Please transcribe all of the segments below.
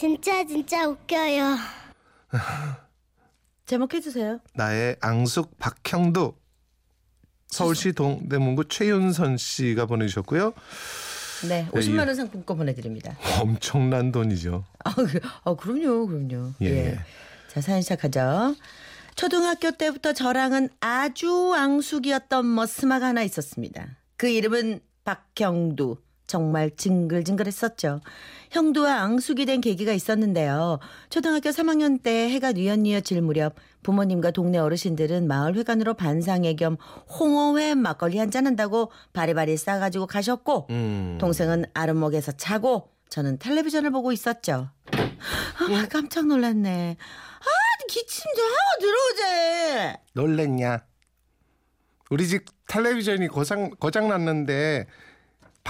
진짜 진짜 웃겨요. 제목 해주세요. 나의 앙숙 박형두 서울시 동대문구 최윤선 씨가 보내주셨고요. 네, 50만 원 상품권 보내드립니다. 엄청난 돈이죠. 아, 그, 아 그럼요, 그럼요. 예. 자, 사연 시작하죠. 초등학교 때부터 저랑은 아주 앙숙이었던 머스마가 하나 있었습니다. 그 이름은 박형두. 정말 징글징글했었죠. 형두와 앙숙이 된 계기가 있었는데요. 초등학교 3학년 때 해가 뉘엿뉘엿 질 무렵 부모님과 동네 어르신들은 마을 회관으로 반상회 겸 홍어회 막걸리 한잔 한다고 바리바리 싸가지고 가셨고 음. 동생은 아랫목에서 자고 저는 텔레비전을 보고 있었죠. 아, 깜짝 놀랐네. 아, 기침 좀 하고 들어오지. 놀랬냐? 우리 집 텔레비전이 고장 고장 났는데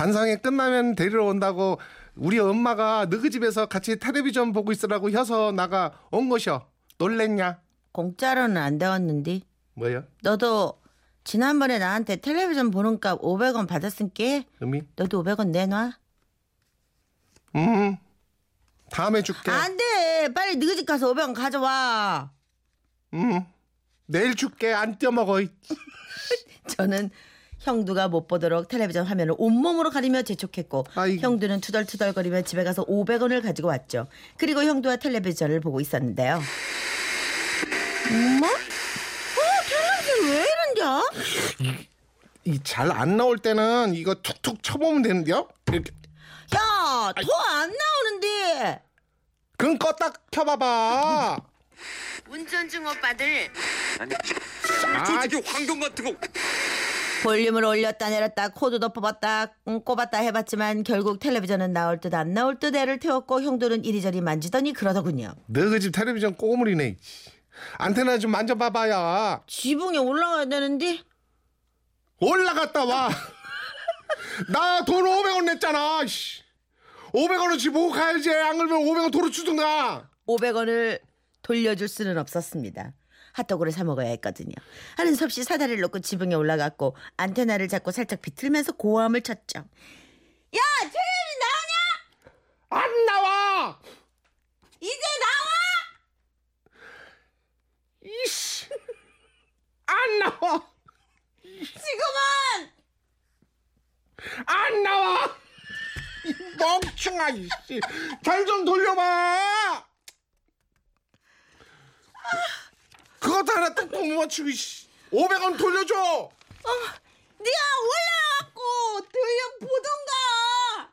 반상회 끝나면 데리러 온다고 우리 엄마가 너희 집에서 같이 텔레비전 보고 있으라고 해서 나가 온 것이여. 놀랬냐? 공짜로는 안 되었는데. 뭐요? 너도 지난번에 나한테 텔레비전 보는 값 500원 받았으니까 의미? 너도 500원 내놔. 음. 다음에 줄게. 안 돼. 빨리 너희 집 가서 500원 가져와. 음. 내일 줄게. 안 떼먹어. 저는 형두가 못 보도록 텔레비전 화면을 온몸으로 가리며 재촉했고 아이고. 형두는 투덜투덜거리며 집에 가서 500원을 가지고 왔죠. 그리고 형두와 텔레비전을 보고 있었는데요. 엄마? 어, 텔레비전 왜 이런겨? 이잘 안 나올 때는 이거 툭툭 쳐보면 되는데요. 이렇게. 야, 더 안 나오는데. 그럼 껐다 켜봐봐. 운전 중 오빠들 아, 조직의 환경 같은 거 볼륨을 올렸다 내렸다 코드도 뽑았다 음, 꼽았다 해봤지만 결국 텔레비전은 나올 듯 안 나올 듯 애를 태웠고 형들은 이리저리 만지더니 그러더군요. 너희 집 텔레비전 꼬물이네. 안테나 좀 만져봐봐야. 지붕에 올라가야 되는데 올라갔다 와. 나 돈 500원 냈잖아. 씨. 500원어치 보고 가야지. 안 그러면 500원 도로 주든가. 500원을 돌려줄 수는 없었습니다. 핫도그를 사 먹어야 했거든요. 하는 수 없이 사다리를 놓고 지붕에 올라갔고 안테나를 잡고 살짝 비틀면서 고함을 쳤죠. 야 텔레비 나오냐? 안 나와. 이제 나와! 이씨. 안 나와. 지금은! 안 나와. 이 멍청아 이씨. 잘 좀 돌려봐. 그것도 하나 뚝뚝 못 맞추고 이씨. 500원 돌려줘. 네가 올라왔고 돌려보던가!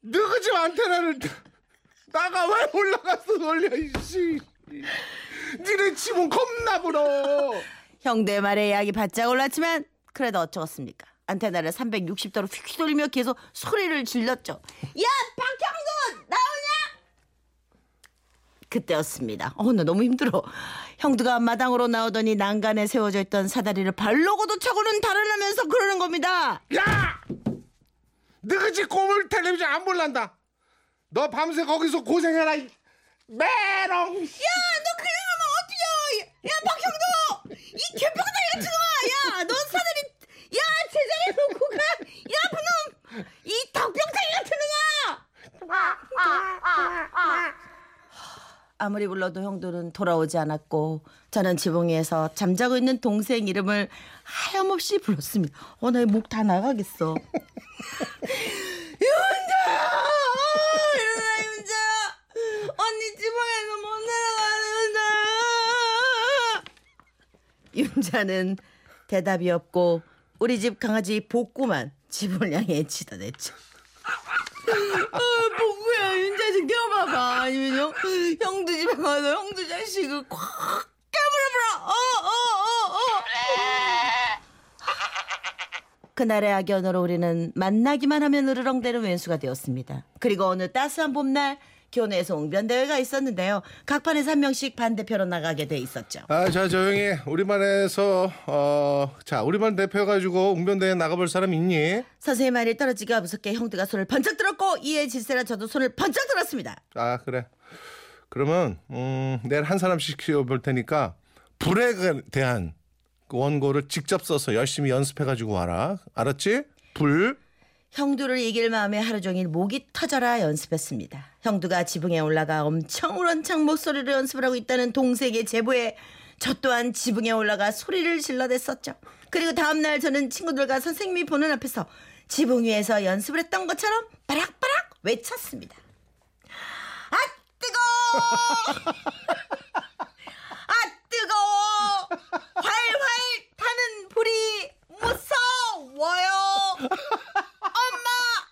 너희 집 안테나를 나가 왜 올라갔어 돌려 이씨. 니네 집은 겁나 불어. 형대 말에 약이 바짝 올랐지만 그래도 어쩌겠습니까? 안테나를 360도로 휙 돌리며 계속 소리를 질렀죠. 야 박형돈 나오냐? 그때였습니다. 어, 나 너무 힘들어. 형두가 마당으로 나오더니 난간에 세워져 있던 사다리를 발로 고도 차고는 달아나면서 그러는 겁니다. 야! 집 꼬물 텔레비전 안 볼란다. 너 밤새 거기서 고생해라. 이 메롱. 야, 너 그냥 하면 어떡해? 야, 박형도! 이 개병다리 같은 놈아! 야, 너 사다리, 야, 제자리에 놓고 가! 야, 그놈! 이 덕병다리 같은 놈아! 아무리 불러도 형들은 돌아오지 않았고, 저는 지붕 위에서 잠자고 있는 동생 이름을 하염없이 불렀습니다. 어, 나 목 다 나가겠어. 윤자! 어, 일어나, 윤자! 언니 지붕에서 못 내려가는 윤자! 윤자는 대답이 없고 우리 집 강아지 복구만 집을 향해. 아, 복구야, 윤자 좀 껴봐봐. 아니면 형, 형도 집에 가서 형도 자식을 콱 깨물어버려. 어, 어, 어, 어. 그날의 악연으로 우리는 만나기만 하면 으르렁대는 왼수가 되었습니다. 그리고 어느 따스한 봄날 교내에서 웅변대회가 있었는데요. 각 판에서 한 명씩 반대표로 나가게 돼 있었죠. 아, 자 조용히 우리 반에서 어, 자 우리 반 대표 가지고 웅변대회 나가볼 사람 있니? 선생님 말이 떨어지기가 무섭게 형들가 손을 번쩍 들었고 이에 질세라 저도 손을 번쩍 들었습니다. 아 그래. 그러면 음, 내일 한 사람씩 키워볼 테니까 불에 대한 그 원고를 직접 써서 열심히 연습해가지고 와라. 알았지? 불. 형두를 이길 마음에 하루 종일 목이 터져라 연습했습니다. 형두가 지붕에 올라가 엄청 우렁창 목소리로 연습을 하고 있다는 동생의 제보에 저 또한 지붕에 올라가 소리를 질러댔었죠. 그리고 다음날 저는 친구들과 선생님이 보는 앞에서 지붕 위에서 연습을 했던 것처럼 바락바락 외쳤습니다. 아 뜨거! 아 뜨거워! 활활 타는 불이 무서워요. 엄마,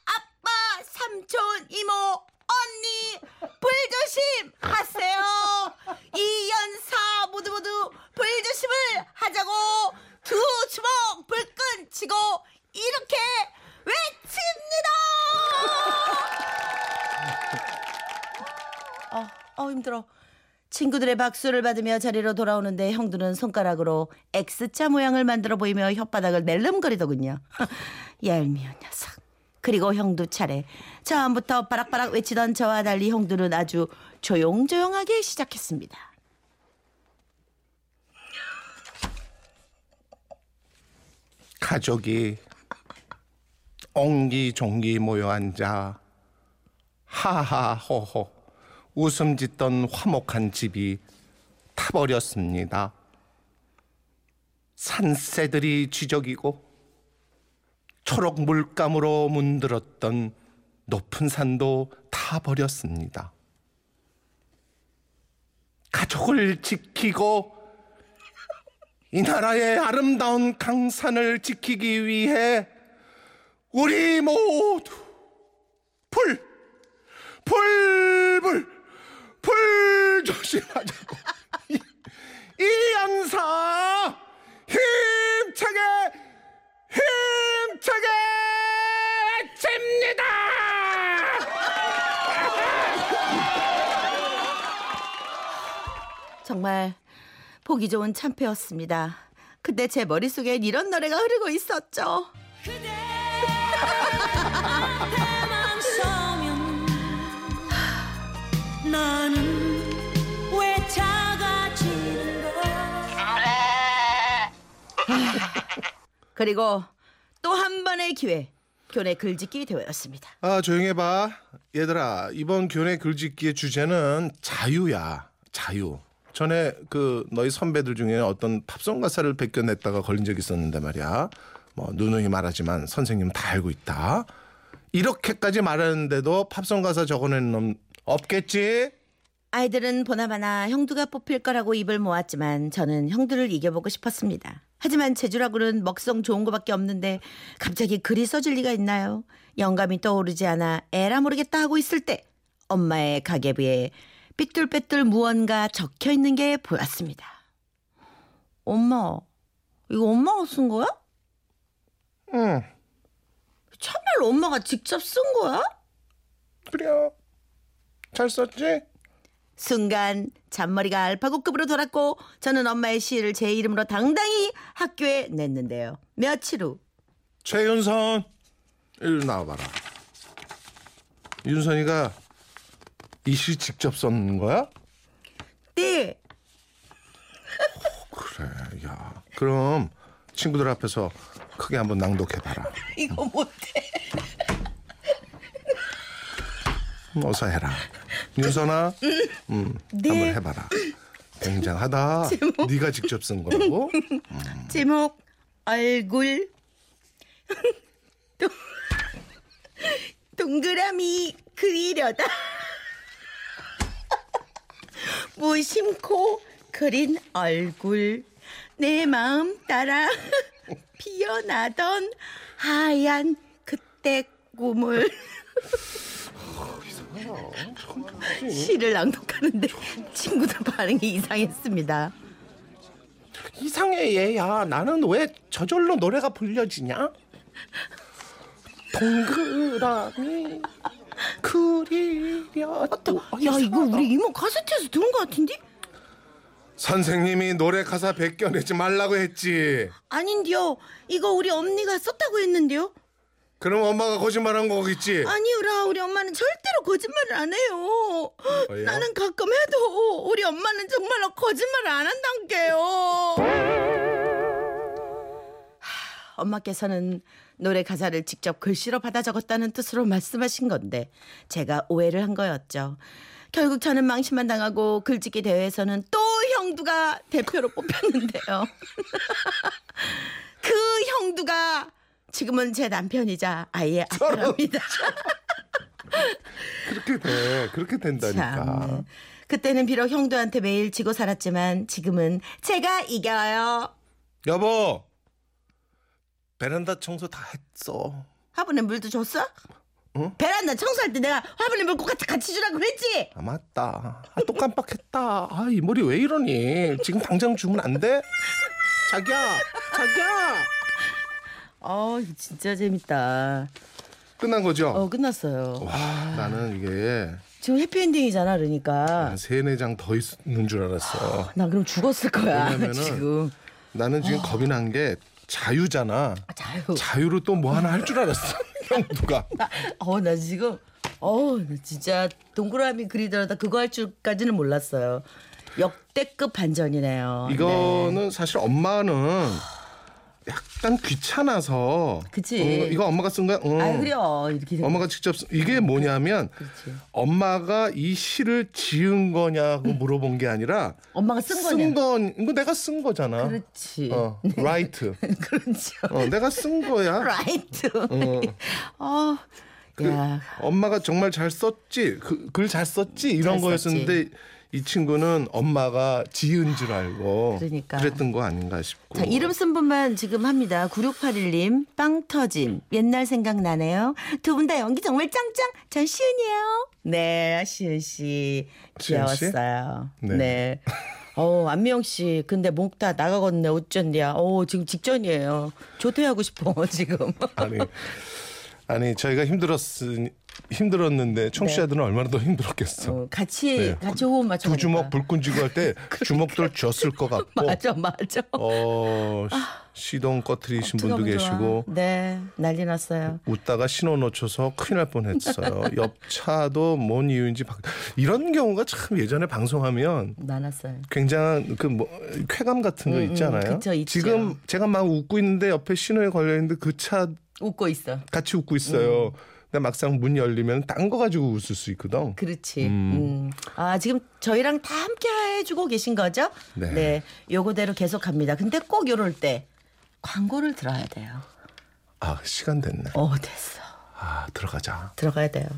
아빠, 삼촌, 이모, 언니, 불 조심 하세요. 이 연사 모두 모두 불 조심을 하자고 두 주먹 불끈 치고 이렇게 외칩니다. 어, 어 힘들어. 친구들의 박수를 받으며 자리로 돌아오는데 형들은 손가락으로 X자 모양을 만들어 보이며 혓바닥을 낼름거리더군요. 얄미운 녀석. 그리고 형두 차례. 처음부터 바락바락 외치던 저와 달리 형두는 아주 조용조용하게 시작했습니다. 가족이 옹기종기 모여 앉아 하하호호 웃음 짓던 화목한 집이 타버렸습니다. 산새들이 쥐적이고 초록 물감으로 문들었던 높은 산도 타 버렸습니다. 가족을 지키고 이 나라의 아름다운 강산을 지키기 위해 우리 모두 불, 불, 불, 불 조심하자고 이, 이 연사 힘차게 힘차게 칩니다. 정말 보기 좋은 참패였습니다. 근데 제 머릿속엔 이런 노래가 흐르고 있었죠. 앞에만 서면 나는 왜 작아지는가 그리고 또 한 번의 기회. 교내 글짓기 대회였습니다. 아 조용히 해봐 얘들아 이번 교내 글짓기의 주제는 자유야 자유 전에 그 너희 선배들 중에 어떤 팝송 가사를 베껴냈다가 걸린 적이 있었는데 말이야 뭐 누누이 말하지만 선생님 다 알고 있다 이렇게까지 말하는데도 팝송 가사 적어낸 놈 없겠지 아이들은 보나마나 형두가 뽑힐 거라고 입을 모았지만 저는 형두를 이겨보고 싶었습니다. 하지만 재주라고는 먹성 좋은 거밖에 없는데 갑자기 글이 써질 리가 있나요? 영감이 떠오르지 않아 에라 모르겠다 하고 있을 때 엄마의 가계부에 삐뚤빼뚤 무언가 적혀 있는 게 보였습니다. 엄마, 이거 엄마가 쓴 거야? 응 참말로 엄마가 직접 쓴 거야? 그래요 잘 썼지 순간 잔머리가 알파고급으로 돌았고 저는 엄마의 시를 제 이름으로 당당히 학교에 냈는데요. 며칠 후 최윤선 이리 나와봐라 윤선이가 이시 직접 썼는 거야? 네, 그래, 야. 그럼 친구들 앞에서 크게 한번 낭독해봐라. 이거 못해. 어서 해라. 윤선아, 음, 네. 한번 해봐라. 굉장하다. 네가 직접 쓴 거라고? 제목 얼굴 동, 동그라미 그리려다 무심코 그린 얼굴 내 마음 따라 피어나던 하얀 그때 꿈을 시를 낭독하는데 친구들 반응이 이상했습니다. 이상해 얘야. 나는 왜 저절로 노래가 불려지냐? 동그라미 그리려다. 야 이거 우리 이모 카세트에서 들은 것 같은데? 선생님이 노래 가사 베껴내지 말라고 했지. 아닌데요. 이거 우리 언니가 썼다고 했는데요. 그럼 엄마가 거짓말한 거겠지. 아니요라 우리 엄마는 절대로 거짓말을 안 해요. 왜요? 나는 가끔 해도 우리 엄마는 정말로 거짓말을 안 한단 게요. 하, 엄마께서는 노래 가사를 직접 글씨로 받아 적었다는 뜻으로 말씀하신 건데 제가 오해를 한 거였죠. 결국 저는 망신만 당하고 글짓기 대회에서는 또 형두가 대표로 뽑혔는데요. 그 형두가 지금은 제 남편이자 아이의 아빠랍니다. 그렇게 돼. 그렇게 된다니까. 참. 그때는 비록 형두한테 매일 지고 살았지만 지금은 제가 이겨요. 여보. 베란다 청소 다 했어. 화분에 물도 줬어? 베란다 청소할 때 내가 화분에 물꼭 같이, 같이 주라고 그랬지? 아 맞다. 아, 또 깜빡했다. 아 이 머리 왜 이러니? 지금 당장 주면 안 돼? 자기야, 자기야. 어, 진짜 재밌다. 끝난 거죠? 어, 끝났어요. 와, 나는 이게 지금 해피엔딩이잖아, 그러니까. 한 세네 장 더 있는 줄 알았어. 나 그럼 죽었을 거야, 왜냐면은 지금. 나는 지금 겁이 난 게 자유잖아. 아, 자유. 자유로 또 뭐 하나 할 줄 알았어. 형두가. 어, 나 지금, 어, 나 진짜 동그라미 그리더라도 그거 할 줄까지는 몰랐어요. 역대급 반전이네요. 이거는 사실 엄마는 약간 귀찮아서. 그치. 어, 이거 엄마가 쓴 거야? 어. 네. 아, 그래요. 이렇게 생각- 엄마가 직접 쓴 이게 뭐냐면 그렇지. 엄마가 이 시를 지은 거냐고 물어본 게 아니라 엄마가 쓴 거냐? 쓴 건 이거 내가 쓴 거잖아. 그렇지. 어, write. 그렇죠. 어, 내가 쓴 거야. write. 어. 어. 그 야. 엄마가 정말 잘 썼지. 그, 글잘 썼지 이런 잘 거였었는데 이 친구는 엄마가 지은 줄 알고 그러니까. 그랬던 거 아닌가 싶고. 자, 이름 쓴 분만 지금 합니다. 9681님, 빵 터짐. 옛날 생각나네요. 두 분 다 연기 정말 짱짱. 전 시은이에요. 네, 시은 씨. 귀여웠어요. 네. 네. 어, 안미영 씨. 근데 목 다 나가겠네. 어쩐디야. 어, 지금 직전이에요. 조퇴하고 싶어, 지금. 아니 아니 저희가 힘들었으니 힘들었는데 청취자들은 얼마나 더 힘들었겠어. 어, 같이, 네. 같이 호흡 맞춰. 두 주먹 불끈 쥐고 할 때 주먹들 졌을 것 같고. 맞아, 맞아. 어 시- 시동 꺼트리신 분도 어떡하면 좋아. 계시고 네, 난리 났어요. 웃다가 신호 놓쳐서 큰일 날 뻔했어요. 옆 차도 뭔 이유인지 바... 이런 경우가 참 예전에 방송하면 많았어요. 굉장한 그 뭐 쾌감 같은 거 음, 음, 있잖아요. 그쵸, 있죠. 지금 제가 막 웃고 있는데 옆에 신호에 걸려 있는데 그 차 웃고 있어. 같이 웃고 있어요. 음. 근데 막상 문 열리면 딴 거 가지고 웃을 수 있거든. 그렇지. 음. 아, 지금 저희랑 다 함께 해주고 계신 거죠? 네. 요거대로 계속 갑니다. 근데 꼭 요럴 때 광고를 들어야 돼요. 아 시간 됐네. 어, 됐어. 아 들어가자. 들어가야 돼요.